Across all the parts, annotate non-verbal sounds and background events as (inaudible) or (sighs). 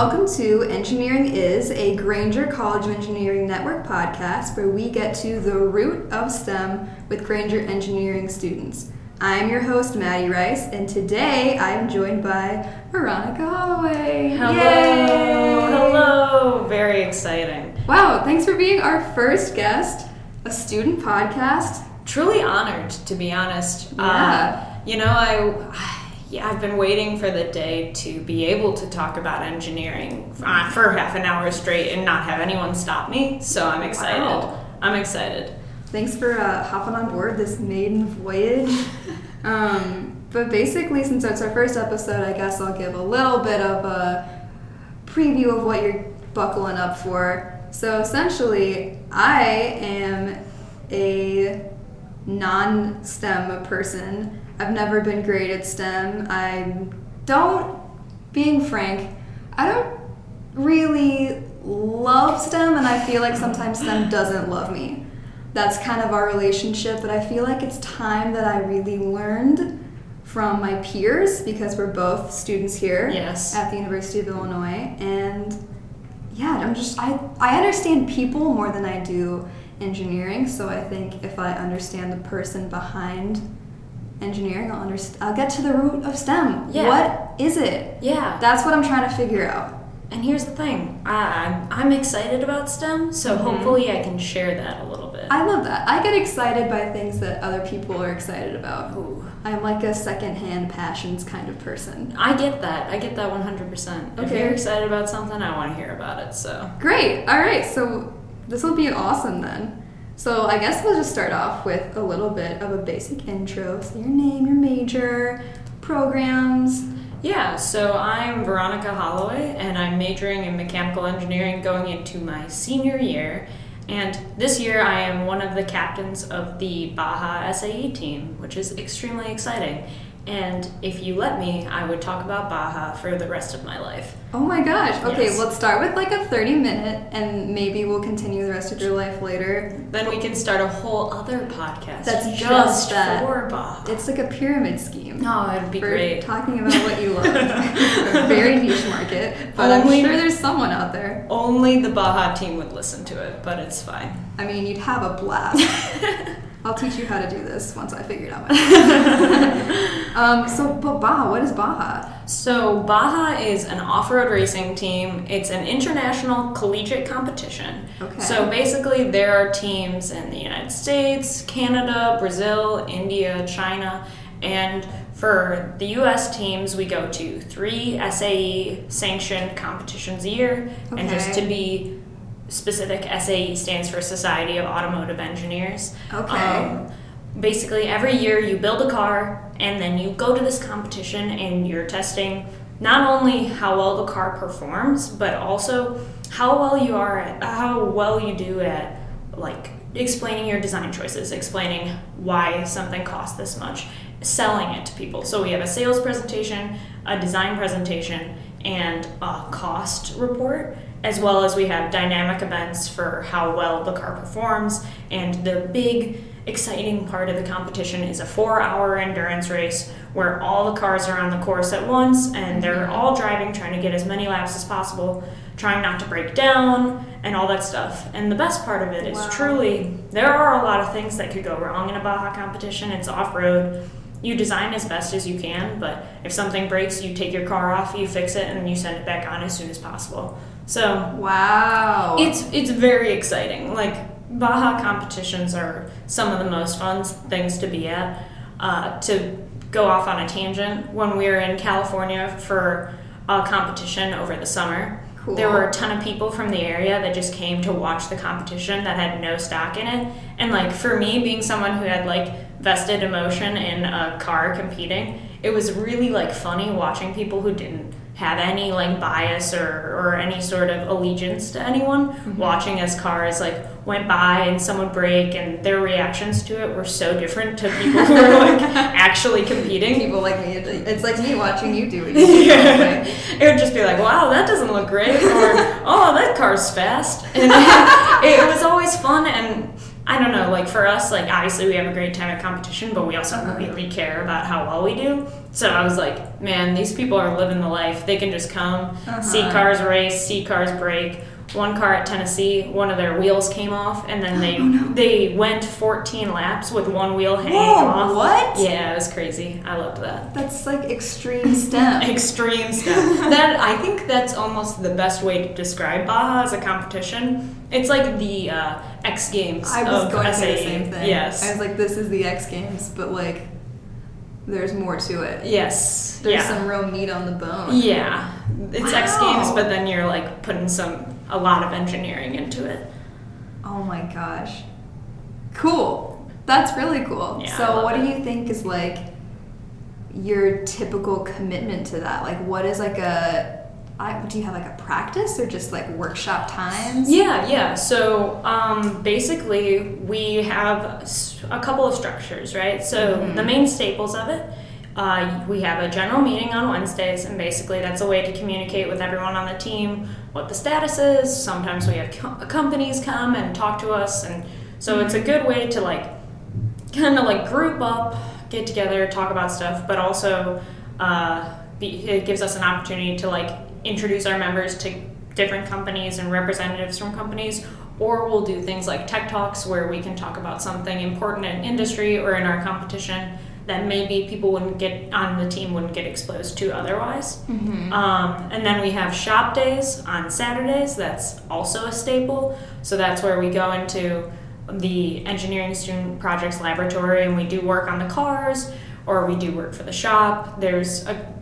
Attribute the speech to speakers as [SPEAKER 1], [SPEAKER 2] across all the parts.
[SPEAKER 1] welcome to Engineering Is, a Grainger College of Engineering Network podcast where we get to the root of STEM with Grainger Engineering students. I'm your host, Maddie Rice, and today I'm joined by Veronica Holloway.
[SPEAKER 2] Hello.
[SPEAKER 1] Yay!
[SPEAKER 2] Hello. Very exciting.
[SPEAKER 1] Wow, thanks for being our first guest, a student podcast.
[SPEAKER 2] Truly honored, to be honest.
[SPEAKER 1] Yeah.
[SPEAKER 2] Uh, you know, I. Yeah, I've been waiting for the day to be able to talk about engineering uh, for half an hour straight and not have anyone stop me. So I'm excited.
[SPEAKER 1] Wow.
[SPEAKER 2] I'm excited.
[SPEAKER 1] Thanks for uh, hopping on board this maiden voyage. (laughs) um, but basically, since it's our first episode, I guess I'll give a little bit of a preview of what you're buckling up for. So essentially, I am a non STEM person. I've never been great at STEM. I don't, being frank, I don't really love STEM, and I feel like sometimes STEM doesn't love me. That's kind of our relationship, but I feel like it's time that I really learned from my peers because we're both students here
[SPEAKER 2] Yes.
[SPEAKER 1] at the University of Illinois. And yeah, I'm just, I, I understand people more than I do engineering, so I think if I understand the person behind engineering, I'll, underst- I'll get to the root of STEM.
[SPEAKER 2] Yeah.
[SPEAKER 1] What is it?
[SPEAKER 2] Yeah.
[SPEAKER 1] That's what I'm trying to figure out.
[SPEAKER 2] And here's the thing I, I'm, I'm excited about STEM, so
[SPEAKER 1] Mhm.
[SPEAKER 2] hopefully I can share that a little bit.
[SPEAKER 1] I love that. I get excited by things that other people are excited about.
[SPEAKER 2] Ooh.
[SPEAKER 1] I'm like a secondhand passions kind of person.
[SPEAKER 2] I get that. I get that 100%. If you're excited about something, I want to hear about it. So,
[SPEAKER 1] Great. All right. So this will be awesome then. So I guess we'll just start off with a little bit of a basic intro. So your name, your major, programs.
[SPEAKER 2] yeah, so I'm Veronica Holloway, and I'm majoring in mechanical engineering going into my senior year. And this year, I am one of the captains of the Baja SAE team, which is extremely exciting. And if you let me, I would talk about Baja for the rest of my life.
[SPEAKER 1] Oh my gosh. Okay,
[SPEAKER 2] Yes.
[SPEAKER 1] let's start with like a 30 minute and maybe we'll continue the rest of your life later.
[SPEAKER 2] Then we can start a whole other podcast
[SPEAKER 1] That's
[SPEAKER 2] just
[SPEAKER 1] just that.
[SPEAKER 2] for Baja.
[SPEAKER 1] It's like a pyramid scheme.
[SPEAKER 2] Oh, it'd be great.
[SPEAKER 1] talking about what you love. (laughs) very niche market, but I'm sure there's someone out there.
[SPEAKER 2] Only the Baja team would listen to it, but it's fine.
[SPEAKER 1] I mean, you'd have a blast. (laughs) I'll teach you how to do this once I figure it out (laughs) um, so, but Baja, what is Baja?
[SPEAKER 2] So, Baja is an off road racing team. It's an international collegiate competition.
[SPEAKER 1] Okay.
[SPEAKER 2] So, basically, there are teams in the United States, Canada, Brazil, India, China, and for the US teams, we go to three SAE sanctioned competitions a year. And just to be specific, SAE stands for Society of Automotive Engineers.
[SPEAKER 1] Okay.
[SPEAKER 2] Um, basically, every year you build a car and then you go to this competition and you're testing not only how well the car performs, but also how well you are at how well you do at like explaining your design choices, explaining why something costs this much, selling it to people. So we have a sales presentation, a design presentation, and a cost report, as well as we have dynamic events for how well the car performs. And the big exciting part of the competition is a four hour endurance race where all the cars are on the course at once and they're mm-hmm. all driving, trying to get as many laps as possible, trying not to break down, and all that stuff. And the best part of it is
[SPEAKER 1] Wow.
[SPEAKER 2] truly there are a lot of things that could go wrong in a Baja competition. It's off road. You design as best as you can, but if something breaks, you take your car off, you fix it, and you send it back on as soon as possible. So
[SPEAKER 1] Wow.
[SPEAKER 2] it's it's very exciting. Like Baja competitions are some of the most fun things to be at. Uh, to go off on a tangent, when we were in California for a competition over the summer,
[SPEAKER 1] Cool.
[SPEAKER 2] there were a ton of people from the area that just came to watch the competition that had no stock in it. And like for me, being someone who had like vested emotion in a car competing, it was really like funny watching people who didn't have any like bias or, or any sort of allegiance to anyone mm-hmm. watching as cars like went by and someone break and their reactions to it were so different to people who were like (laughs) actually competing
[SPEAKER 1] people like me. It's like me watching you do it. (laughs)
[SPEAKER 2] Yeah.
[SPEAKER 1] it.
[SPEAKER 2] It would just be like, wow, that doesn't look great, or (laughs) oh, that car's fast. And it was always fun, and I don't know, like for us, like obviously we have a great time at competition, but we also
[SPEAKER 1] Uh-huh.
[SPEAKER 2] really care about how well we do. So I was like, man, these people are living the life. They can just come, see
[SPEAKER 1] Uh-huh.
[SPEAKER 2] cars race, see cars break. One car at Tennessee, one of their wheels came off, and then (gasps) they
[SPEAKER 1] Oh, no.
[SPEAKER 2] they went 14 laps with one wheel hanging
[SPEAKER 1] Whoa,
[SPEAKER 2] off.
[SPEAKER 1] what?
[SPEAKER 2] Yeah, it was crazy. I loved that.
[SPEAKER 1] That's like extreme STEM. (laughs)
[SPEAKER 2] Extreme stuff. that I think that's almost the best way to describe Baja as a competition. It's like the uh, X Games
[SPEAKER 1] I was
[SPEAKER 2] of
[SPEAKER 1] going to say the same thing.
[SPEAKER 2] Yes.
[SPEAKER 1] I was like, this is the X Games, but like, there's more to it.
[SPEAKER 2] yes.
[SPEAKER 1] There's
[SPEAKER 2] yeah.
[SPEAKER 1] some real meat on the bone.
[SPEAKER 2] Yeah. It's X Games, but then you're like putting some a lot of engineering into it.
[SPEAKER 1] Oh my gosh. Cool. That's really cool.
[SPEAKER 2] Yeah,
[SPEAKER 1] so, what do you think is like your typical commitment to that? Like, what is like a I, do you have like a practice or just like workshop times?
[SPEAKER 2] Yeah, yeah. So um, basically, we have a couple of structures, right? So
[SPEAKER 1] Mhm.
[SPEAKER 2] the main staples of it. Uh, we have a general meeting on Wednesdays, and basically that's a way to communicate with everyone on the team what the status is. Sometimes we have co- companies come and talk to us, and so it's a good way to like kind of like group up, get together, talk about stuff, but also uh, be, it gives us an opportunity to like introduce our members to different companies and representatives from companies. Or we'll do things like tech talks where we can talk about something important in industry or in our competition that maybe people wouldn't get on the team wouldn't get exposed to otherwise.
[SPEAKER 1] Mm-hmm.
[SPEAKER 2] Um, and then we have shop days on Saturdays. That's also a staple. So that's where we go into the engineering student projects laboratory and we do work on the cars or we do work for the shop. There's a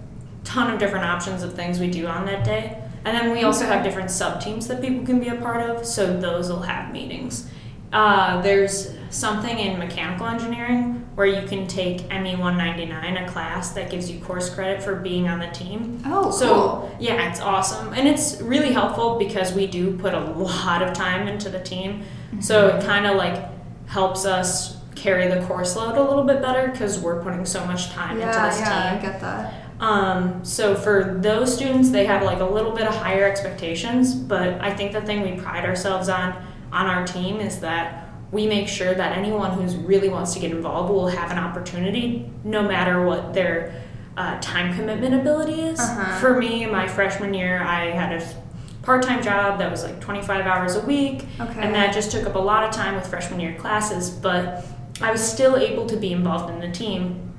[SPEAKER 2] ton of different options of things we do on that day. And then we also have different sub teams that people can be a part of. So those will have meetings. Uh, there's something in mechanical engineering where you can take ME 199, a class that gives you course credit for being on the team.
[SPEAKER 1] Oh,
[SPEAKER 2] So
[SPEAKER 1] cool.
[SPEAKER 2] yeah, it's awesome, and it's really helpful because we do put a (laughs) lot of time into the team. So
[SPEAKER 1] Mm-hmm.
[SPEAKER 2] it kind of like helps us carry the course load a little bit better because we're putting so much time into
[SPEAKER 1] Yeah,
[SPEAKER 2] this
[SPEAKER 1] yeah, I
[SPEAKER 2] team.
[SPEAKER 1] get that.
[SPEAKER 2] Um, so for those students, they have like a little bit of higher expectations, but I think the thing we pride ourselves on on our team is that we make sure that anyone who's really wants to get involved will have an opportunity, no matter what their uh, time commitment ability is.
[SPEAKER 1] Uh-huh.
[SPEAKER 2] For me, my freshman year, I had a part-time job that was like 25 hours a week,
[SPEAKER 1] Okay.
[SPEAKER 2] and that just took up a lot of time with freshman year classes. But I was still able to be involved in the team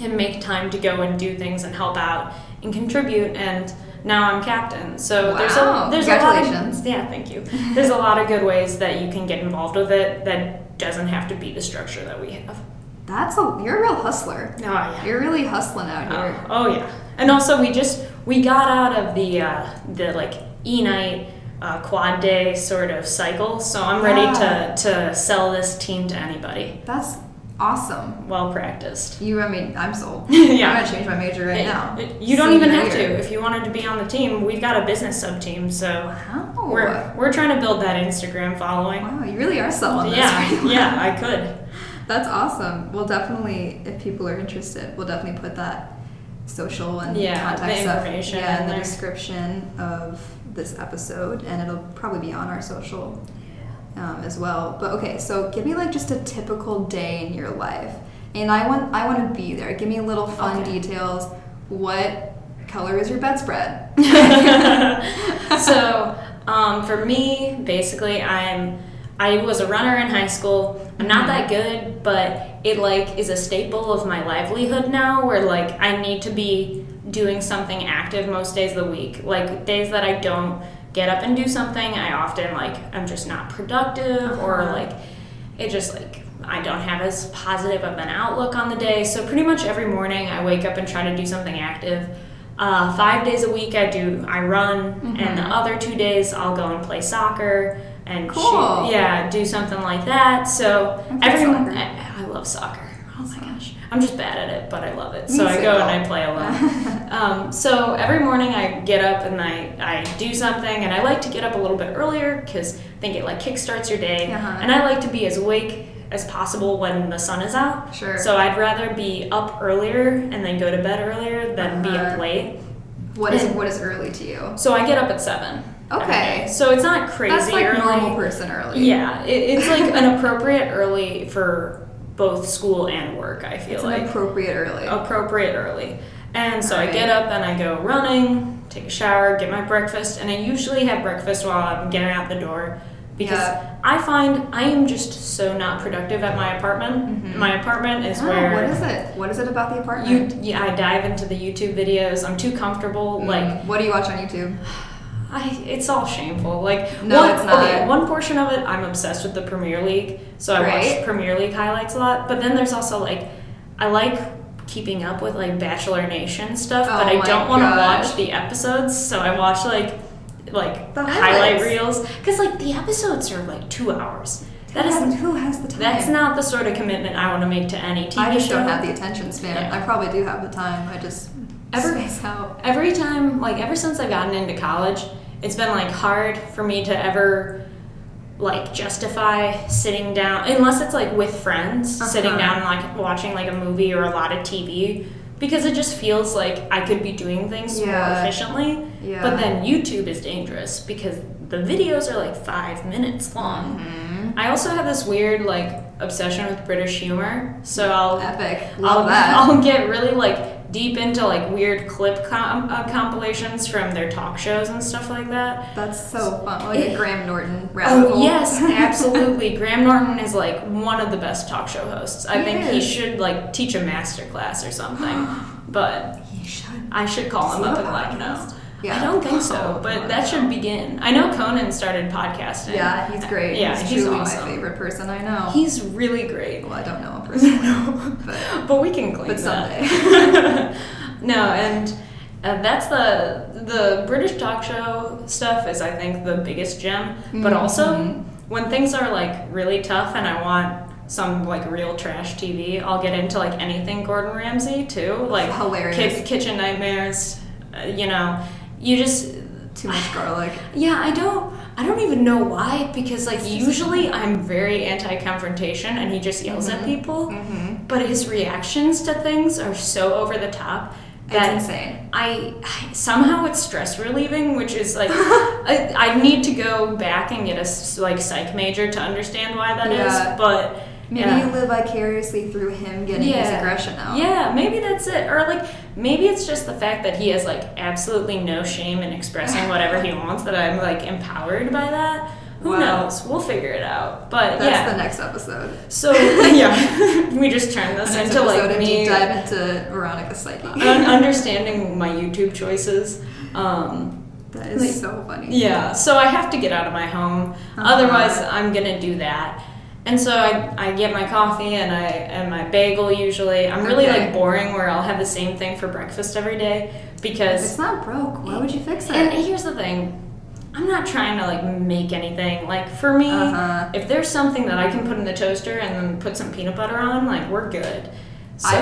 [SPEAKER 2] and make time to go and do things and help out and contribute and now I'm captain. So there's
[SPEAKER 1] Wow.
[SPEAKER 2] a there's a lot
[SPEAKER 1] Congratulations.
[SPEAKER 2] of yeah, thank you. There's a lot of good ways that you can get involved with it that doesn't have to be the structure that we have.
[SPEAKER 1] That's a you're a real hustler.
[SPEAKER 2] Oh yeah.
[SPEAKER 1] You're really hustling out here.
[SPEAKER 2] Oh, oh, yeah. And also we just we got out of the uh, the like e night uh, quad day sort of cycle, so I'm ready
[SPEAKER 1] Yeah.
[SPEAKER 2] to to sell this team to anybody.
[SPEAKER 1] That's awesome.
[SPEAKER 2] Well practiced.
[SPEAKER 1] You, I mean, I'm sold. (laughs)
[SPEAKER 2] Yeah.
[SPEAKER 1] I'm gonna change my major right
[SPEAKER 2] Hey,
[SPEAKER 1] now.
[SPEAKER 2] You don't even have to. If you wanted to be on the team, we've got a business sub team, so
[SPEAKER 1] Wow.
[SPEAKER 2] we're we're trying to build that Instagram following.
[SPEAKER 1] Wow, you really are selling this.
[SPEAKER 2] Yeah,
[SPEAKER 1] right
[SPEAKER 2] yeah, I could. (laughs)
[SPEAKER 1] That's awesome. We'll definitely, if people are interested, we'll definitely put that social and
[SPEAKER 2] Yeah,
[SPEAKER 1] contact
[SPEAKER 2] the
[SPEAKER 1] stuff
[SPEAKER 2] information
[SPEAKER 1] yeah, in
[SPEAKER 2] in
[SPEAKER 1] the description of this episode, and it'll probably be on our social um, as well. But okay, so give me like just a typical day in your life, and I want I want to be there. Give me little fun
[SPEAKER 2] Okay.
[SPEAKER 1] details. What color is your bedspread? (laughs)
[SPEAKER 2] so um, for me, basically, I'm I was a runner in high school. I'm not that good, but it like is a staple of my livelihood now. Where like I need to be doing something active most days of the week. Like days that I don't get up and do something, I often like I'm just not productive or
[SPEAKER 1] Uh-huh.
[SPEAKER 2] like it just like I don't have as positive of an outlook on the day. So pretty much every morning I wake up and try to do something active. Uh, five days a week I do I run, and the
[SPEAKER 1] Mhm.
[SPEAKER 2] other two days I'll go and play soccer and
[SPEAKER 1] Cool.
[SPEAKER 2] shoot, yeah, do something like that. So
[SPEAKER 1] I
[SPEAKER 2] every
[SPEAKER 1] soccer.
[SPEAKER 2] I, I love soccer. Oh my gosh, I'm just bad at it, but I love it. So I go and I play alone. (laughs) um, so every morning I get up and I, I do something, and I like to get up a little bit earlier because I think it like kickstarts your day,
[SPEAKER 1] Uh-huh.
[SPEAKER 2] and I like to be as awake as possible when the sun is out.
[SPEAKER 1] Sure.
[SPEAKER 2] So I'd rather be up earlier and then go to bed earlier than be
[SPEAKER 1] Uh-huh.
[SPEAKER 2] up late.
[SPEAKER 1] What is what is early to you?
[SPEAKER 2] So I get up at seven.
[SPEAKER 1] Okay.
[SPEAKER 2] So it's not crazy
[SPEAKER 1] That's like
[SPEAKER 2] early.
[SPEAKER 1] normal person early.
[SPEAKER 2] Yeah, it, it's like an appropriate early for both school and work. I feel
[SPEAKER 1] It's
[SPEAKER 2] like
[SPEAKER 1] an appropriate early.
[SPEAKER 2] appropriate early. And so I get up and I go running, take a shower, get my breakfast, and I usually have breakfast while I'm getting out the door because
[SPEAKER 1] Yeah.
[SPEAKER 2] I find I am just so not productive at my apartment.
[SPEAKER 1] Mhm.
[SPEAKER 2] My apartment is
[SPEAKER 1] Oh,
[SPEAKER 2] where
[SPEAKER 1] what is it? What is it about the apartment?
[SPEAKER 2] you yeah, I dive into the YouTube videos. I'm too comfortable.
[SPEAKER 1] Mm,
[SPEAKER 2] Like
[SPEAKER 1] what do you watch on YouTube?
[SPEAKER 2] I, it's all shameful. Like
[SPEAKER 1] No,
[SPEAKER 2] one,
[SPEAKER 1] it's not.
[SPEAKER 2] Okay, one portion of it, I'm obsessed with the Premier League, so I
[SPEAKER 1] Right.
[SPEAKER 2] watch Premier League highlights a lot. But then there's also like, I like keeping up with like Bachelor Nation stuff, but
[SPEAKER 1] Oh
[SPEAKER 2] I don't want to watch the episodes, so I watch like like
[SPEAKER 1] The
[SPEAKER 2] highlight reels because like the episodes are like two hours. That is
[SPEAKER 1] has, who has the time?
[SPEAKER 2] that's not the sort of commitment I want to make to any TV show.
[SPEAKER 1] I just
[SPEAKER 2] show.
[SPEAKER 1] don't have the attention span.
[SPEAKER 2] Yeah.
[SPEAKER 1] I probably do have the time. I just
[SPEAKER 2] Ever-
[SPEAKER 1] space out.
[SPEAKER 2] every time like ever since i've gotten into college it's been like hard for me to ever like justify sitting down unless it's like with friends sitting
[SPEAKER 1] Uh-huh.
[SPEAKER 2] down and like watching like a movie or a lot of tv because it just feels like i could be doing things more efficiently
[SPEAKER 1] Yeah.
[SPEAKER 2] but then youtube is dangerous because the videos are like five minutes long
[SPEAKER 1] Mhm.
[SPEAKER 2] i also have this weird like obsession with british humor so i'll
[SPEAKER 1] Epic.
[SPEAKER 2] I'll,
[SPEAKER 1] that. (laughs)
[SPEAKER 2] I'll get really like deep into like weird clip com- uh, compilations from their talk shows and stuff like that.
[SPEAKER 1] That's so fun. Like a (laughs) Graham Norton rabbit
[SPEAKER 2] Oh
[SPEAKER 1] hole.
[SPEAKER 2] yes, (laughs) absolutely. Graham Norton is like one of the best talk show hosts. I
[SPEAKER 1] He
[SPEAKER 2] think he should like teach a master class or something. (gasps) but
[SPEAKER 1] He should.
[SPEAKER 2] I should call him up and let him know.
[SPEAKER 1] Yeah.
[SPEAKER 2] I don't think so,
[SPEAKER 1] Oh,
[SPEAKER 2] but that should begin. I know Conan started podcasting.
[SPEAKER 1] Yeah, he's great.
[SPEAKER 2] Yeah,
[SPEAKER 1] he's,
[SPEAKER 2] he's
[SPEAKER 1] truly
[SPEAKER 2] awesome.
[SPEAKER 1] my favorite person I know.
[SPEAKER 2] He's really great.
[SPEAKER 1] well, I don't know him (laughs) personally, but (laughs)
[SPEAKER 2] but we can claim
[SPEAKER 1] but
[SPEAKER 2] that.
[SPEAKER 1] someday. (laughs)
[SPEAKER 2] no, and uh, that's the the British talk show stuff is I think the biggest gem. But also when things are like really tough and I want some like real trash TV, I'll get into like anything Gordon Ramsay too, like
[SPEAKER 1] Hilarious.
[SPEAKER 2] Ki- Kitchen Nightmares. Uh, you know, you just
[SPEAKER 1] Too much garlic. (sighs)
[SPEAKER 2] yeah, I don't I don't even know why because like usually I'm very anti-confrontation and he just yells at people,
[SPEAKER 1] Mm-hmm.
[SPEAKER 2] but his reactions to things are so over the top
[SPEAKER 1] It's
[SPEAKER 2] that
[SPEAKER 1] insane.
[SPEAKER 2] I, I somehow it's stress relieving, which is like (laughs) I, I need to go back and get a like psych major to understand why that is.
[SPEAKER 1] Yeah.
[SPEAKER 2] But
[SPEAKER 1] Maybe
[SPEAKER 2] yeah.
[SPEAKER 1] you live vicariously through him getting his aggression out.
[SPEAKER 2] Yeah, maybe that's it. Or like maybe it's just the fact that he has like absolutely no shame in expressing (laughs) whatever he wants that I'm like empowered by that. Who
[SPEAKER 1] Wow.
[SPEAKER 2] knows? We'll figure it out. But
[SPEAKER 1] That's
[SPEAKER 2] yeah.
[SPEAKER 1] the next episode.
[SPEAKER 2] so (laughs) (laughs) yeah, we just turned this into like
[SPEAKER 1] a
[SPEAKER 2] me
[SPEAKER 1] deep dive into Veronica's psyche.
[SPEAKER 2] un- understanding my YouTube choices. Um,
[SPEAKER 1] that is
[SPEAKER 2] like-
[SPEAKER 1] so funny.
[SPEAKER 2] Yeah, so I have to get out of my home.
[SPEAKER 1] Uh-huh.
[SPEAKER 2] Otherwise, I'm gonna do that. And so I, I get my coffee and I and my bagel usually. I'm really
[SPEAKER 1] Okay.
[SPEAKER 2] like boring where I'll have the same thing for breakfast every day because
[SPEAKER 1] it's not broke, why would you fix it?
[SPEAKER 2] and here's the thing. I'm not trying to like make anything. Like for me,
[SPEAKER 1] Uh-huh.
[SPEAKER 2] if there's something that I can put in the toaster and then put some peanut butter on, like we're good. So,
[SPEAKER 1] I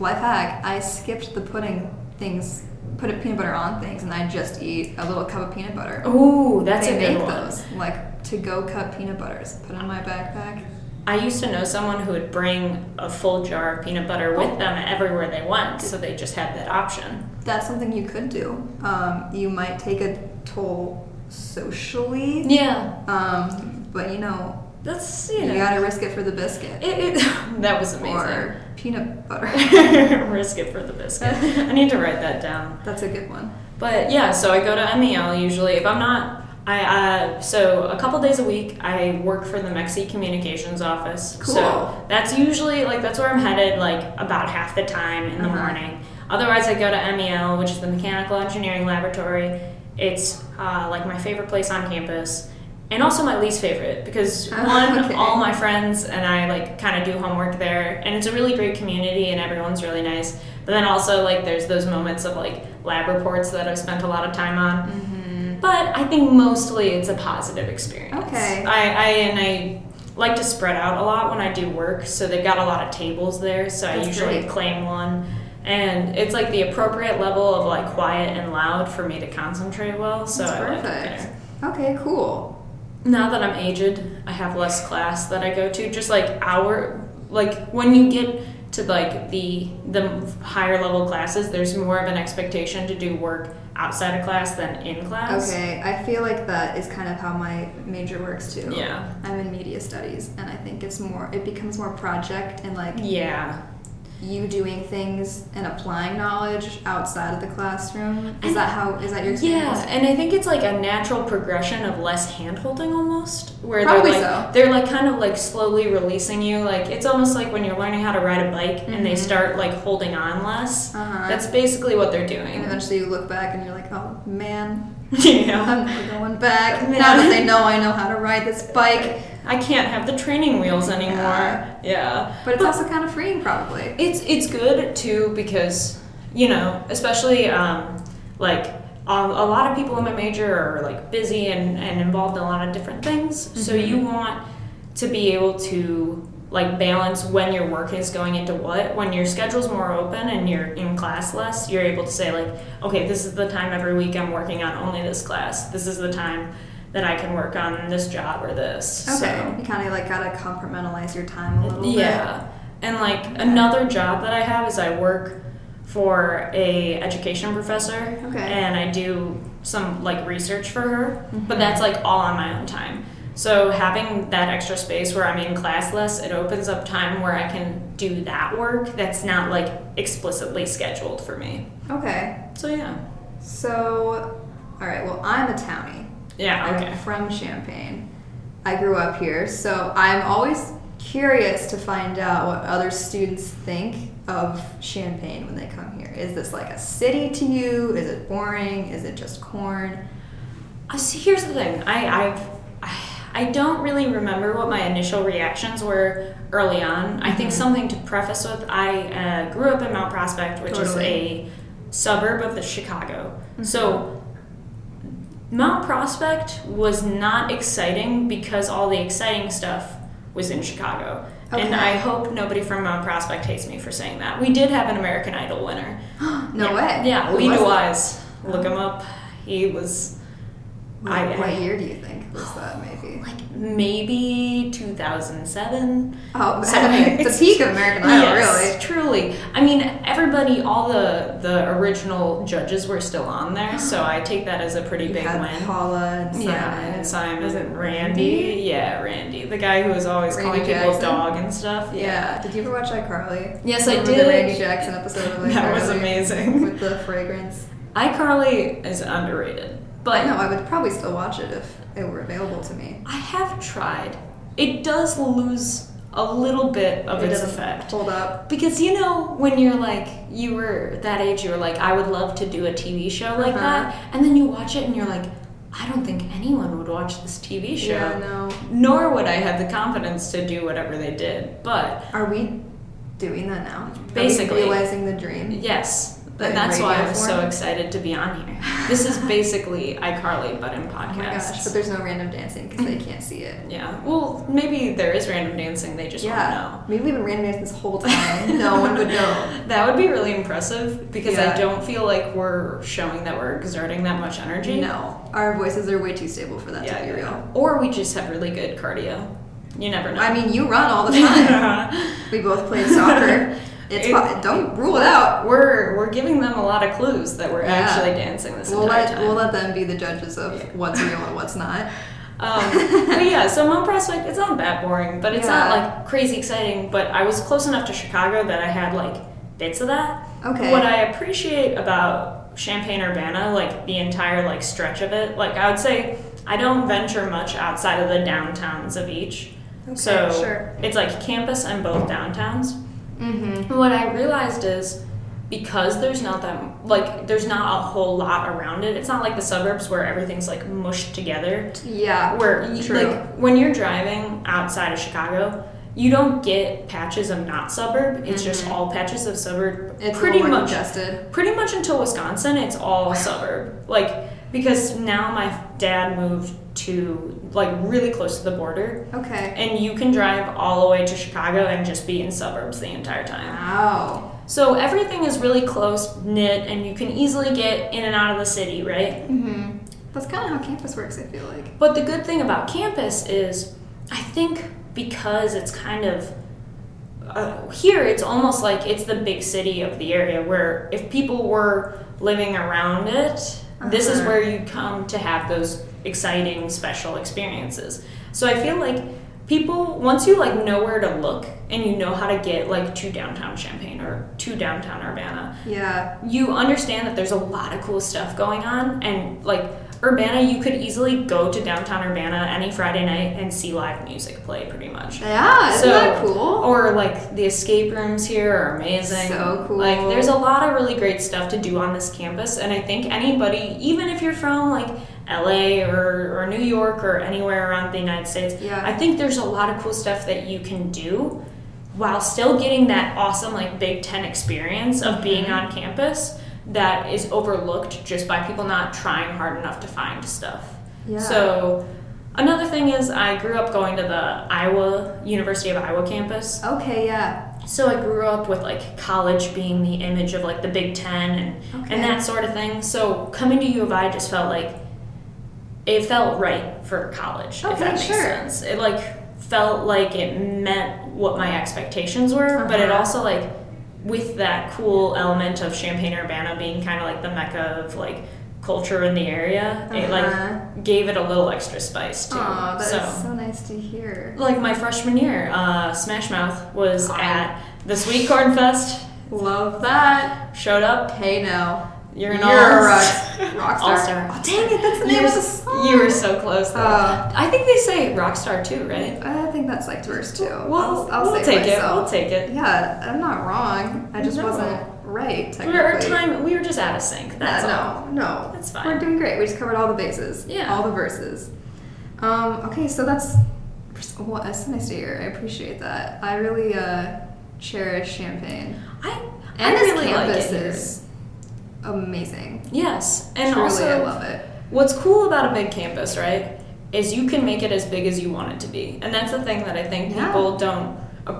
[SPEAKER 1] life hack. I skipped the pudding things, put a peanut butter on things, and I just eat a little cup of peanut butter.
[SPEAKER 2] ooh, that's
[SPEAKER 1] they
[SPEAKER 2] a good
[SPEAKER 1] make
[SPEAKER 2] one.
[SPEAKER 1] those like to go cut peanut butters. Put in my backpack.
[SPEAKER 2] I used to know someone who would bring a full jar of peanut butter
[SPEAKER 1] Oh.
[SPEAKER 2] with them everywhere they went, so they just had that option.
[SPEAKER 1] That's something you could do. Um, you might take a toll socially,
[SPEAKER 2] Yeah,
[SPEAKER 1] um, but you know
[SPEAKER 2] that's you
[SPEAKER 1] you, gotta risk it for the biscuit
[SPEAKER 2] it, it, (laughs) that was amazing.
[SPEAKER 1] or peanut butter. (laughs)
[SPEAKER 2] Risk it for the biscuit. I need to write that down.
[SPEAKER 1] That's a good one.
[SPEAKER 2] But yeah, so I go to MEL usually. If I'm not, I uh, so a couple days a week I work for the MechSE Communications office.
[SPEAKER 1] Cool.
[SPEAKER 2] So that's usually like that's where I'm headed like about half the time in the
[SPEAKER 1] Uh-huh.
[SPEAKER 2] morning. Otherwise, I go to MEL, which is the Mechanical Engineering Laboratory. It's uh, like my favorite place on campus. And also my least favorite because
[SPEAKER 1] Ah,
[SPEAKER 2] one,
[SPEAKER 1] okay.
[SPEAKER 2] all my friends and I like kind of do homework there, and it's a really great community, and everyone's really nice. But then also like there's those moments of like lab reports that I've spent a lot of time on.
[SPEAKER 1] Mm-hmm.
[SPEAKER 2] But I think mostly it's a positive experience.
[SPEAKER 1] Okay.
[SPEAKER 2] I, I and I like to spread out a lot when I do work, so they've got a lot of tables there. So I usually
[SPEAKER 1] great.
[SPEAKER 2] claim one, and it's like the appropriate level of like quiet and loud for me to concentrate well. So
[SPEAKER 1] That's
[SPEAKER 2] I
[SPEAKER 1] perfect.
[SPEAKER 2] there.
[SPEAKER 1] Okay, cool.
[SPEAKER 2] Now that I'm aged, I have less class that I go to. Just like hour, like when you get to like the the higher level classes, there's more of an expectation to do work outside of class than in class.
[SPEAKER 1] Okay, I feel like that is kind of how my major works too.
[SPEAKER 2] Yeah.
[SPEAKER 1] I'm in media studies, and I think it's more. It becomes more project and like
[SPEAKER 2] Yeah.
[SPEAKER 1] You doing things and applying knowledge outside of the classroom. Is
[SPEAKER 2] And-
[SPEAKER 1] that how? Is that your
[SPEAKER 2] Yeah, and I think it's like a natural progression of less hand holding almost, where
[SPEAKER 1] Probably
[SPEAKER 2] they're like
[SPEAKER 1] so.
[SPEAKER 2] they're like kind of like slowly releasing you. Like it's almost like when you're learning how to ride a bike and they
[SPEAKER 1] Mhm.
[SPEAKER 2] start like holding on less.
[SPEAKER 1] Uh-huh.
[SPEAKER 2] That's basically what they're
[SPEAKER 1] and
[SPEAKER 2] doing.
[SPEAKER 1] eventually you look back and you're like, oh man, (laughs)
[SPEAKER 2] yeah.
[SPEAKER 1] I'm never going back.
[SPEAKER 2] Man. (laughs)
[SPEAKER 1] Now that they know I know how to ride this bike.
[SPEAKER 2] I can't have the training wheels anymore.
[SPEAKER 1] Yeah.
[SPEAKER 2] Yeah.
[SPEAKER 1] But it's also kind of freeing, probably.
[SPEAKER 2] It's it's good too because you know, especially um, like um, a lot of people in my major are like busy and, and involved in a lot of different things. So
[SPEAKER 1] Mhm.
[SPEAKER 2] you want to be able to like balance when your work is going into what. When your schedule's more open and you're in class less, you're able to say like, okay, this is the time every week I'm working on only this class. This is the time that I can work on this job or this.
[SPEAKER 1] Okay.
[SPEAKER 2] So.
[SPEAKER 1] You kind of like gotta compartmentalize your time a little bit.
[SPEAKER 2] Yeah. And like another job that I have is I work for a education professor
[SPEAKER 1] Okay.
[SPEAKER 2] and I do some like research for her, but
[SPEAKER 1] Mhm.
[SPEAKER 2] that's like all on my own time. So having that extra space where I'm in class less, it opens up time where I can do that work that's not like explicitly scheduled for me.
[SPEAKER 1] Okay.
[SPEAKER 2] So yeah.
[SPEAKER 1] So, all right. Well, I'm a townie.
[SPEAKER 2] Yeah,
[SPEAKER 1] I'm
[SPEAKER 2] okay.
[SPEAKER 1] from Champaign. I grew up here, so I'm always curious to find out what other students think of Champaign when they come here. Is this like a city to you? Is it boring? Is it just corn?
[SPEAKER 2] Uh, see, here's the thing. I I've I, I don't really remember what my initial reactions were early on. I think
[SPEAKER 1] Mhm.
[SPEAKER 2] something to preface with. I uh, grew up in Mount Prospect, which is a suburb of the Chicago.
[SPEAKER 1] Mhm.
[SPEAKER 2] So Mount Prospect was not exciting because all the exciting stuff was in Chicago. And I hope nobody from Mount Prospect hates me for saying that. We did have an American Idol winner. (gasps)
[SPEAKER 1] no
[SPEAKER 2] yeah.
[SPEAKER 1] way.
[SPEAKER 2] Yeah,
[SPEAKER 1] Who
[SPEAKER 2] Lee
[SPEAKER 1] it?
[SPEAKER 2] DeWyze. Look him up. He was
[SPEAKER 1] What,
[SPEAKER 2] I-
[SPEAKER 1] what year do you think was that? Maybe.
[SPEAKER 2] Like maybe 2007.
[SPEAKER 1] Oh, (laughs)
[SPEAKER 2] So
[SPEAKER 1] the peak of American Idol,
[SPEAKER 2] yes, truly. I mean, everybody, all the the original judges were still on there, (gasps) so I take that as a pretty
[SPEAKER 1] really.
[SPEAKER 2] big win.
[SPEAKER 1] Paula and Simon.
[SPEAKER 2] Yeah, and Simon
[SPEAKER 1] Was it
[SPEAKER 2] and Randy. Yeah, Randy, the guy who was always
[SPEAKER 1] Randy
[SPEAKER 2] calling people
[SPEAKER 1] Jackson?
[SPEAKER 2] dog and stuff.
[SPEAKER 1] Yeah. Did you ever watch iCarly?
[SPEAKER 2] Yes, I did.
[SPEAKER 1] The Randy Jackson episode of iCarly. (laughs)
[SPEAKER 2] That was amazing. (laughs)
[SPEAKER 1] With the fragrance.
[SPEAKER 2] iCarly is underrated, but
[SPEAKER 1] I know. I would probably still watch it if it were available to me.
[SPEAKER 2] I have tried. It does lose a little bit of
[SPEAKER 1] it
[SPEAKER 2] its effect.
[SPEAKER 1] hold up.
[SPEAKER 2] Because you know, when you're like, you were that age, you were like, I would love to do a TV show like
[SPEAKER 1] Uh-huh.
[SPEAKER 2] that. And then you watch it and you're like, I don't think anyone would watch this TV show.
[SPEAKER 1] Yeah, no.
[SPEAKER 2] Nor would I have the confidence to do whatever they did. But
[SPEAKER 1] Are we doing that now?
[SPEAKER 2] Basically.
[SPEAKER 1] Are we realizing the dream.
[SPEAKER 2] yes,
[SPEAKER 1] But
[SPEAKER 2] that's why I'm so excited to be on here. This is basically iCarly, but in
[SPEAKER 1] Oh my gosh! But there's no random dancing because they can't see it.
[SPEAKER 2] yeah. Well, maybe there is random dancing. They just
[SPEAKER 1] yeah.
[SPEAKER 2] want to know.
[SPEAKER 1] Maybe we've been random dancing this whole time. no one would know. (laughs)
[SPEAKER 2] That would be really impressive because
[SPEAKER 1] Yeah.
[SPEAKER 2] I don't feel like we're showing that we're exerting that much energy.
[SPEAKER 1] No, our voices are way too stable for that
[SPEAKER 2] Yeah,
[SPEAKER 1] to be real.
[SPEAKER 2] Or we just have really good cardio. You never know.
[SPEAKER 1] I mean, you run all the (laughs) time. we both played soccer. (laughs) It's
[SPEAKER 2] It-
[SPEAKER 1] don't rule it out.
[SPEAKER 2] we're we're giving them a lot of clues that we're
[SPEAKER 1] Yeah.
[SPEAKER 2] actually dancing this
[SPEAKER 1] We'll
[SPEAKER 2] entire
[SPEAKER 1] let
[SPEAKER 2] time.
[SPEAKER 1] we'll let them be the judges of
[SPEAKER 2] Yeah.
[SPEAKER 1] what's real and what's not. (laughs)
[SPEAKER 2] Um, but yeah, so Mount Prospect, it's not that boring, but it's not like crazy exciting. But I was close enough to Chicago that I had like bits of that.
[SPEAKER 1] Okay.
[SPEAKER 2] What I appreciate about Champaign Urbana, like the entire like stretch of it, like I would say I don't venture much outside of the downtowns of each.
[SPEAKER 1] Okay,
[SPEAKER 2] so
[SPEAKER 1] sure.
[SPEAKER 2] it's like campus and both downtowns.
[SPEAKER 1] Mm-hmm.
[SPEAKER 2] What I realized is because there's not that like there's not a whole lot around it. It's not like the suburbs where everything's like mushed together.
[SPEAKER 1] Yeah.
[SPEAKER 2] Where you,
[SPEAKER 1] True.
[SPEAKER 2] like when you're driving outside of Chicago, you don't get patches of not suburb. It's just
[SPEAKER 1] Mhm.
[SPEAKER 2] all patches of suburb.
[SPEAKER 1] it's
[SPEAKER 2] pretty
[SPEAKER 1] a little more
[SPEAKER 2] much
[SPEAKER 1] congested.
[SPEAKER 2] pretty much until Wisconsin, it's all (sighs) suburb. Like because now my dad moved to like really close to the border,
[SPEAKER 1] Okay.
[SPEAKER 2] and you can drive all the way to Chicago and just be in suburbs the entire time.
[SPEAKER 1] Wow.
[SPEAKER 2] So everything is really close knit, and you can easily get in and out of the city, right?
[SPEAKER 1] Mm-hmm. That's kind of how campus works. I feel like.
[SPEAKER 2] But the good thing about campus is, I think because it's kind of uh, here it's almost like it's the big city of the area where if people were living around it, this is
[SPEAKER 1] Uh-huh.
[SPEAKER 2] where you come to have those exciting special experiences. So I feel like people once you like know where to look and you know how to get like to downtown Champaign or to downtown Urbana,
[SPEAKER 1] Yeah.
[SPEAKER 2] you understand that there's a lot of cool stuff going on and like Urbana you could easily go to downtown Urbana any Friday night and see live music play pretty much.
[SPEAKER 1] Yeah, isn't
[SPEAKER 2] So-
[SPEAKER 1] that cool?
[SPEAKER 2] Or like the escape rooms here are amazing.
[SPEAKER 1] So cool.
[SPEAKER 2] Like there's a lot of really great stuff to do on this campus and I think anybody even if you're from like LA or, or New York or anywhere around the United States,
[SPEAKER 1] Yeah.
[SPEAKER 2] I think there's a lot of cool stuff that you can do while still getting that awesome like Big Ten experience of being
[SPEAKER 1] Mm-hmm.
[SPEAKER 2] on campus that is overlooked just by people not trying hard enough to find stuff.
[SPEAKER 1] Yeah.
[SPEAKER 2] So another thing is I grew up going to the Iowa University of Iowa campus.
[SPEAKER 1] Okay, yeah.
[SPEAKER 2] So I grew up with like college being the image of like the Big Ten and
[SPEAKER 1] Okay.
[SPEAKER 2] and that sort of thing. So coming to U of I just felt like it felt right for college. if
[SPEAKER 1] Okay,
[SPEAKER 2] that makes
[SPEAKER 1] sure.
[SPEAKER 2] sense. It like felt like it met what my expectations were, but it
[SPEAKER 1] Uh-huh.
[SPEAKER 2] also like with that cool element of Champaign Urbana being kind of like the mecca of like culture in the area, it
[SPEAKER 1] Uh-huh.
[SPEAKER 2] like gave it a little extra spice too.
[SPEAKER 1] Aw, that is
[SPEAKER 2] so
[SPEAKER 1] so nice to hear.
[SPEAKER 2] like my freshman year, uh, Smash Mouth was
[SPEAKER 1] Oh.
[SPEAKER 2] at the Sweet Corn Fest.
[SPEAKER 1] Love that.
[SPEAKER 2] Showed up.
[SPEAKER 1] Hey now.
[SPEAKER 2] You're an
[SPEAKER 1] You're
[SPEAKER 2] all-
[SPEAKER 1] a rock, rock (laughs) star.
[SPEAKER 2] All-star.
[SPEAKER 1] Oh, dang it, that's the name
[SPEAKER 2] You
[SPEAKER 1] of the song.
[SPEAKER 2] you were so close. Though.
[SPEAKER 1] Uh,
[SPEAKER 2] I think they say Rockstar too, right?
[SPEAKER 1] I think that's like verse two.
[SPEAKER 2] We'll,
[SPEAKER 1] I'll, I'll
[SPEAKER 2] we'll
[SPEAKER 1] say
[SPEAKER 2] take it. We'll take it.
[SPEAKER 1] Yeah, I'm not wrong. I just
[SPEAKER 2] No.
[SPEAKER 1] wasn't right,
[SPEAKER 2] We were
[SPEAKER 1] technically.
[SPEAKER 2] time. We were just out of sync. That's
[SPEAKER 1] Yeah,
[SPEAKER 2] all.
[SPEAKER 1] no, no.
[SPEAKER 2] That's fine.
[SPEAKER 1] We're doing great. We just covered all the bases.
[SPEAKER 2] Yeah.
[SPEAKER 1] All the verses. Um, okay, so that's well, that's nice to hear. I appreciate that. I really uh, cherish Champaign.
[SPEAKER 2] I
[SPEAKER 1] And
[SPEAKER 2] I
[SPEAKER 1] this
[SPEAKER 2] really like
[SPEAKER 1] campus
[SPEAKER 2] it
[SPEAKER 1] is amazing.
[SPEAKER 2] Yes, and
[SPEAKER 1] Truly,
[SPEAKER 2] also
[SPEAKER 1] I love it.
[SPEAKER 2] What's cool about a big campus, right, is you can make it as big as you want it to be. And that's the thing that I think
[SPEAKER 1] Yeah.
[SPEAKER 2] people don't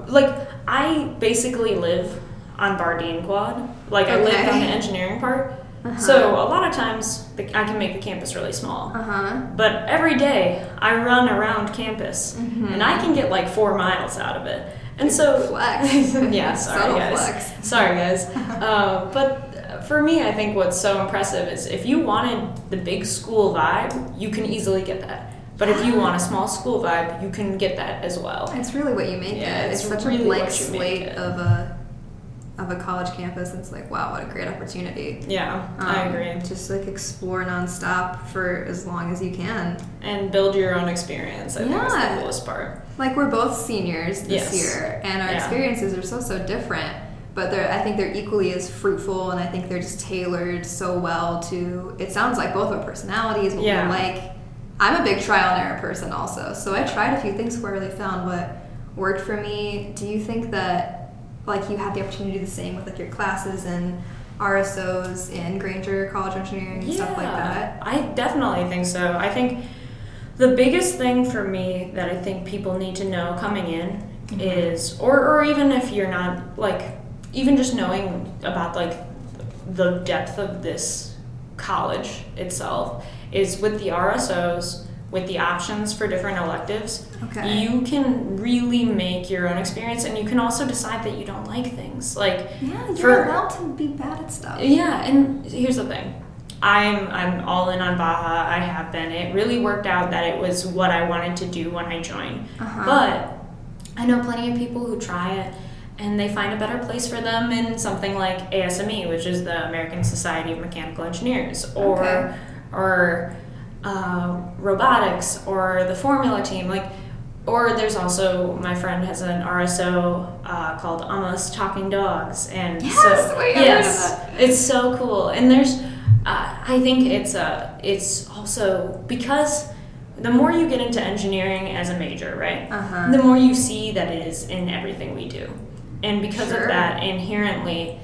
[SPEAKER 2] like I basically live on Bardeen Quad. Like I live
[SPEAKER 1] Okay.
[SPEAKER 2] on the engineering part.
[SPEAKER 1] Uh-huh.
[SPEAKER 2] So a lot of times I can make the campus really small.
[SPEAKER 1] Uh huh.
[SPEAKER 2] But every day I run around campus
[SPEAKER 1] Mhm.
[SPEAKER 2] and I can get like 4 miles out of it. And so
[SPEAKER 1] Flex. (laughs)
[SPEAKER 2] yeah, sorry guys.
[SPEAKER 1] flex.
[SPEAKER 2] Sorry guys. (laughs) uh, but for me, I think what's so impressive is if you wanted the big school vibe, you can easily get that. But if you want a small school vibe, you can get that as well.
[SPEAKER 1] It's really what you make
[SPEAKER 2] Yeah,
[SPEAKER 1] it. It's,
[SPEAKER 2] it's
[SPEAKER 1] such
[SPEAKER 2] really
[SPEAKER 1] a blank
[SPEAKER 2] what you make
[SPEAKER 1] slate of a of a college campus. It's like wow, what a great opportunity.
[SPEAKER 2] Yeah, I
[SPEAKER 1] Um,
[SPEAKER 2] agree.
[SPEAKER 1] Just like explore nonstop for as long as you can.
[SPEAKER 2] And build your own experience. I think is the coolest part.
[SPEAKER 1] Like we're both seniors this
[SPEAKER 2] Yes.
[SPEAKER 1] year, and our
[SPEAKER 2] Yeah.
[SPEAKER 1] experiences are so so different. But they're, I think they're equally as fruitful, and I think they're just tailored so well to. It sounds like both our personalities, what
[SPEAKER 2] Yeah.
[SPEAKER 1] we like. I'm a big trial and error person, also. So I tried a few things where I really found what worked for me. Do you think that, like, you had the opportunity to do the same with like your classes and RSOs in Grainger College of Engineering and stuff like that?
[SPEAKER 2] I definitely think so. I think the biggest thing for me that I think people need to know coming in
[SPEAKER 1] Mm-hmm.
[SPEAKER 2] is, or, or even if you're not, like, even just knowing about, like, the depth of this college itself, is with the RSOs, with the options for different electives,
[SPEAKER 1] Okay.
[SPEAKER 2] you can really make your own experience and you can also decide that you don't like things. Like,
[SPEAKER 1] Yeah, you're
[SPEAKER 2] For-
[SPEAKER 1] allowed to be bad at stuff.
[SPEAKER 2] yeah, and here's the thing. I'm I'm all in on Baja. I have been. It really worked out that it was what I wanted to do when I joined.
[SPEAKER 1] Uh-huh.
[SPEAKER 2] But I know plenty of people who try it and they find a better place for them in something like ASME, which is the American Society of Mechanical Engineers, or
[SPEAKER 1] Okay.
[SPEAKER 2] or uh, robotics, or the Formula Team. Like, or there's also my friend has an RSO uh, called Almost Talking Dogs, and
[SPEAKER 1] Yes,
[SPEAKER 2] so
[SPEAKER 1] wait, I've heard of
[SPEAKER 2] yes, it's so cool. And there's, uh, I think it's a, it's also because the more you get into engineering as a major, right?
[SPEAKER 1] Uh-huh.
[SPEAKER 2] The more you see that it is in everything we do, and because
[SPEAKER 1] Sure.
[SPEAKER 2] of that, inherently,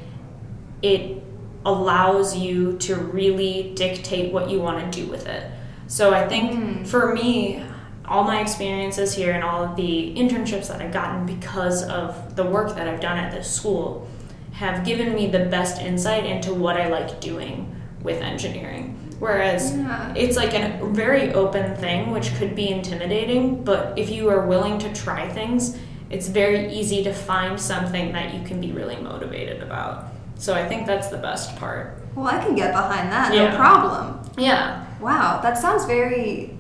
[SPEAKER 2] it allows you to really dictate what you want to do with it. So I think
[SPEAKER 1] Mm.
[SPEAKER 2] for me, all my experiences here and all of the internships that I've gotten because of the work that I've done at this school have given me the best insight into what I like doing with engineering. Whereas
[SPEAKER 1] Yeah.
[SPEAKER 2] it's like a very open thing, which could be intimidating, but if you are willing to try things, it's very easy to find something that you can be really motivated about. So I think that's the best part.
[SPEAKER 1] Well, I can get behind that,
[SPEAKER 2] Yeah.
[SPEAKER 1] no problem.
[SPEAKER 2] Yeah.
[SPEAKER 1] Wow, that sounds very.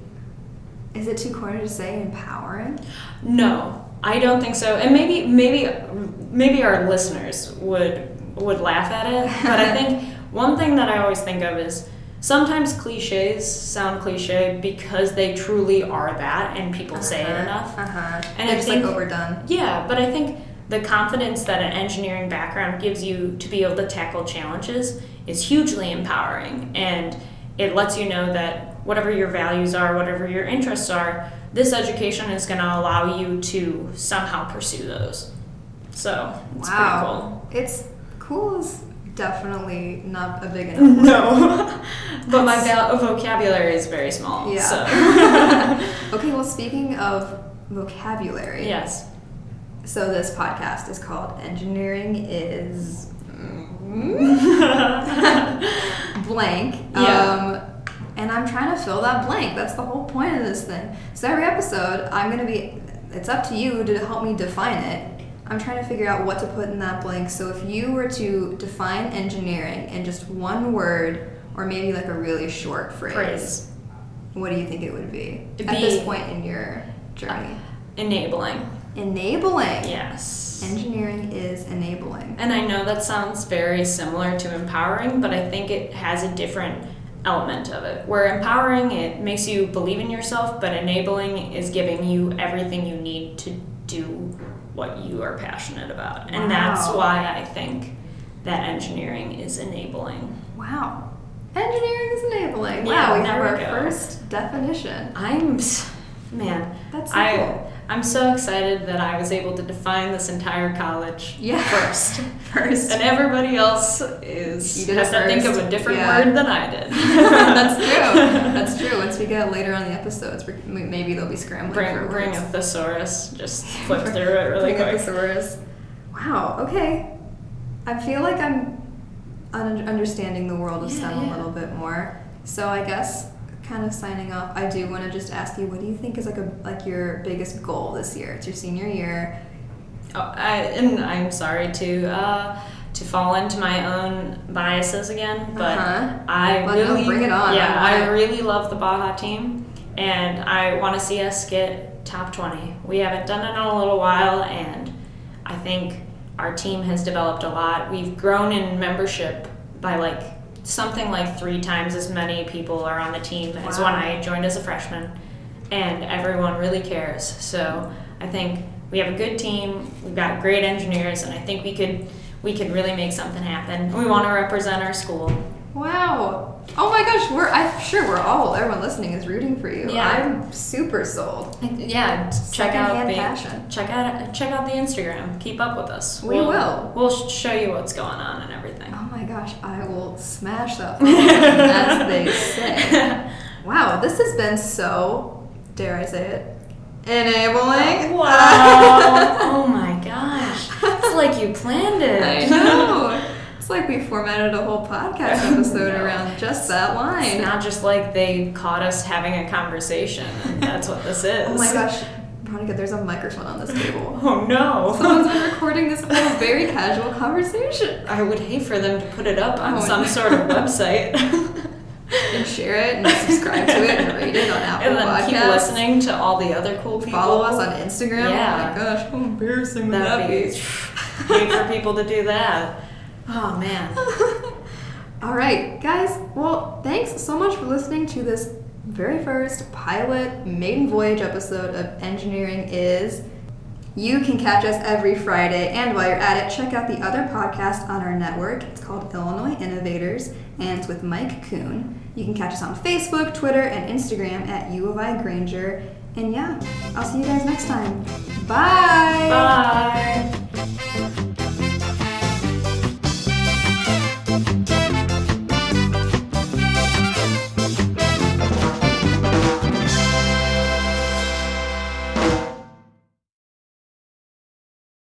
[SPEAKER 1] Is it too corny to say empowering?
[SPEAKER 2] No, I don't think so. And maybe maybe maybe our listeners would would laugh at it, but I (laughs) think one thing that I always think of is sometimes cliches sound cliche because they truly are that and people say it enough.
[SPEAKER 1] Uh huh.
[SPEAKER 2] And
[SPEAKER 1] it's
[SPEAKER 2] think-
[SPEAKER 1] like overdone.
[SPEAKER 2] Yeah, but I think the confidence that an engineering background gives you to be able to tackle challenges is hugely empowering. And it lets you know that whatever your values are, whatever your interests are, this education is going to allow you to somehow pursue those. So it's
[SPEAKER 1] wow. Cool. It's cool definitely not a big (laughs) enough.
[SPEAKER 2] No, (laughs) but my vocabulary is very small.
[SPEAKER 1] Yeah.
[SPEAKER 2] So. (laughs)
[SPEAKER 1] okay, well, speaking of vocabulary,
[SPEAKER 2] yes.
[SPEAKER 1] so this podcast is called Engineering is blank.
[SPEAKER 2] Yeah.
[SPEAKER 1] Um, and I'm trying to fill that blank. That's the whole point of this thing. So every episode, I'm going to be, it's up to you to help me define it. I'm trying to figure out what to put in that blank. So if you were to define engineering in just one word, or maybe like a really short phrase,
[SPEAKER 2] Praise.
[SPEAKER 1] what do you think it would be
[SPEAKER 2] It'd
[SPEAKER 1] at this point in your journey?
[SPEAKER 2] Uh, enabling.
[SPEAKER 1] Enabling.
[SPEAKER 2] Yes.
[SPEAKER 1] Engineering is enabling.
[SPEAKER 2] And I know that sounds very similar to empowering, but I think it has a different element of it. Where empowering, it makes you believe in yourself, but enabling is giving you everything you need to do what you are passionate about. And that's why I think that engineering is enabling.
[SPEAKER 1] Wow. Engineering is enabling.
[SPEAKER 2] Yeah,
[SPEAKER 1] wow, we have our
[SPEAKER 2] go.
[SPEAKER 1] first definition.
[SPEAKER 2] I'm, man,
[SPEAKER 1] That's so
[SPEAKER 2] I,
[SPEAKER 1] cool.
[SPEAKER 2] I'm so excited that I was able to define this entire college
[SPEAKER 1] Yeah.
[SPEAKER 2] first. (laughs)
[SPEAKER 1] First.
[SPEAKER 2] And everybody else is
[SPEAKER 1] You
[SPEAKER 2] has to think of a different
[SPEAKER 1] Yeah.
[SPEAKER 2] word than I did. (laughs) (laughs)
[SPEAKER 1] That's true. That's true. Once we get later on the episodes, we- maybe they'll be scrambling
[SPEAKER 2] Bring
[SPEAKER 1] for
[SPEAKER 2] bring a
[SPEAKER 1] words.
[SPEAKER 2] thesaurus. Just flip through it really
[SPEAKER 1] Bring a thesaurus. Wow. Okay. I feel like I'm un- understanding the world of
[SPEAKER 2] Yeah,
[SPEAKER 1] STEM a little bit more. So I guess, kind of signing off, I do want to just ask you, what do you think is like a like your biggest goal this year? It's your senior year.
[SPEAKER 2] Oh, I, and I'm sorry to uh, to fall into my own biases again, but
[SPEAKER 1] Uh-huh.
[SPEAKER 2] I
[SPEAKER 1] Well, no,
[SPEAKER 2] really
[SPEAKER 1] bring it on.
[SPEAKER 2] Yeah,
[SPEAKER 1] I
[SPEAKER 2] I really love the Baja team, and I want to see us get top 20. We haven't done it in a little while, and I think our team has developed a lot. We've grown in membership by like something like three times as many people are on the team as when I joined as a freshman, and everyone really cares. So I think we have a good team. We've got great engineers, and I think we could we could really make something happen. We want to represent our school.
[SPEAKER 1] Wow. Oh my gosh, we're I'm sure we're all everyone listening is rooting for you.
[SPEAKER 2] Yeah.
[SPEAKER 1] I'm super sold.
[SPEAKER 2] Yeah, check out the
[SPEAKER 1] passion.
[SPEAKER 2] check out check out the Instagram. Keep up with us.
[SPEAKER 1] We
[SPEAKER 2] We'll-
[SPEAKER 1] will.
[SPEAKER 2] We'll show you what's going on and everything.
[SPEAKER 1] Gosh, I will smash that (laughs) phone, as they say. Wow, this has been so dare I say it? Enabling.
[SPEAKER 2] Wow! (laughs) oh my gosh! It's like you planned it.
[SPEAKER 1] I (laughs) know. It's like we formatted a whole podcast episode
[SPEAKER 2] No.
[SPEAKER 1] around just that
[SPEAKER 2] It's
[SPEAKER 1] line.
[SPEAKER 2] not just like they caught us having a conversation. That's what this is.
[SPEAKER 1] Oh my gosh, Veronica, there's a microphone on this table. (laughs)
[SPEAKER 2] Oh no!
[SPEAKER 1] Someone's been recording this little very casual conversation.
[SPEAKER 2] I would hate for them to put it up on
[SPEAKER 1] Oh,
[SPEAKER 2] some
[SPEAKER 1] no.
[SPEAKER 2] sort of website. (laughs)
[SPEAKER 1] And share it and subscribe to it and rate it on Apple
[SPEAKER 2] and then
[SPEAKER 1] Podcasts.
[SPEAKER 2] keep listening to all the other cool people.
[SPEAKER 1] Follow us on Instagram.
[SPEAKER 2] Yeah.
[SPEAKER 1] Oh my gosh, how embarrassing would that
[SPEAKER 2] be
[SPEAKER 1] be? (laughs)
[SPEAKER 2] hate for people to do that. Oh man.
[SPEAKER 1] All right, guys. Well, thanks so much for listening to this very first pilot maiden voyage episode of Engineering Is. You can catch us every Friday, and while you're at it, check out the other podcast on our network. It's called Illinois Innovators, and it's with Mike Kuhn. You can catch us on Facebook, Twitter, and Instagram at U of I Grainger. And yeah, I'll see you guys next time. Bye.
[SPEAKER 2] Bye.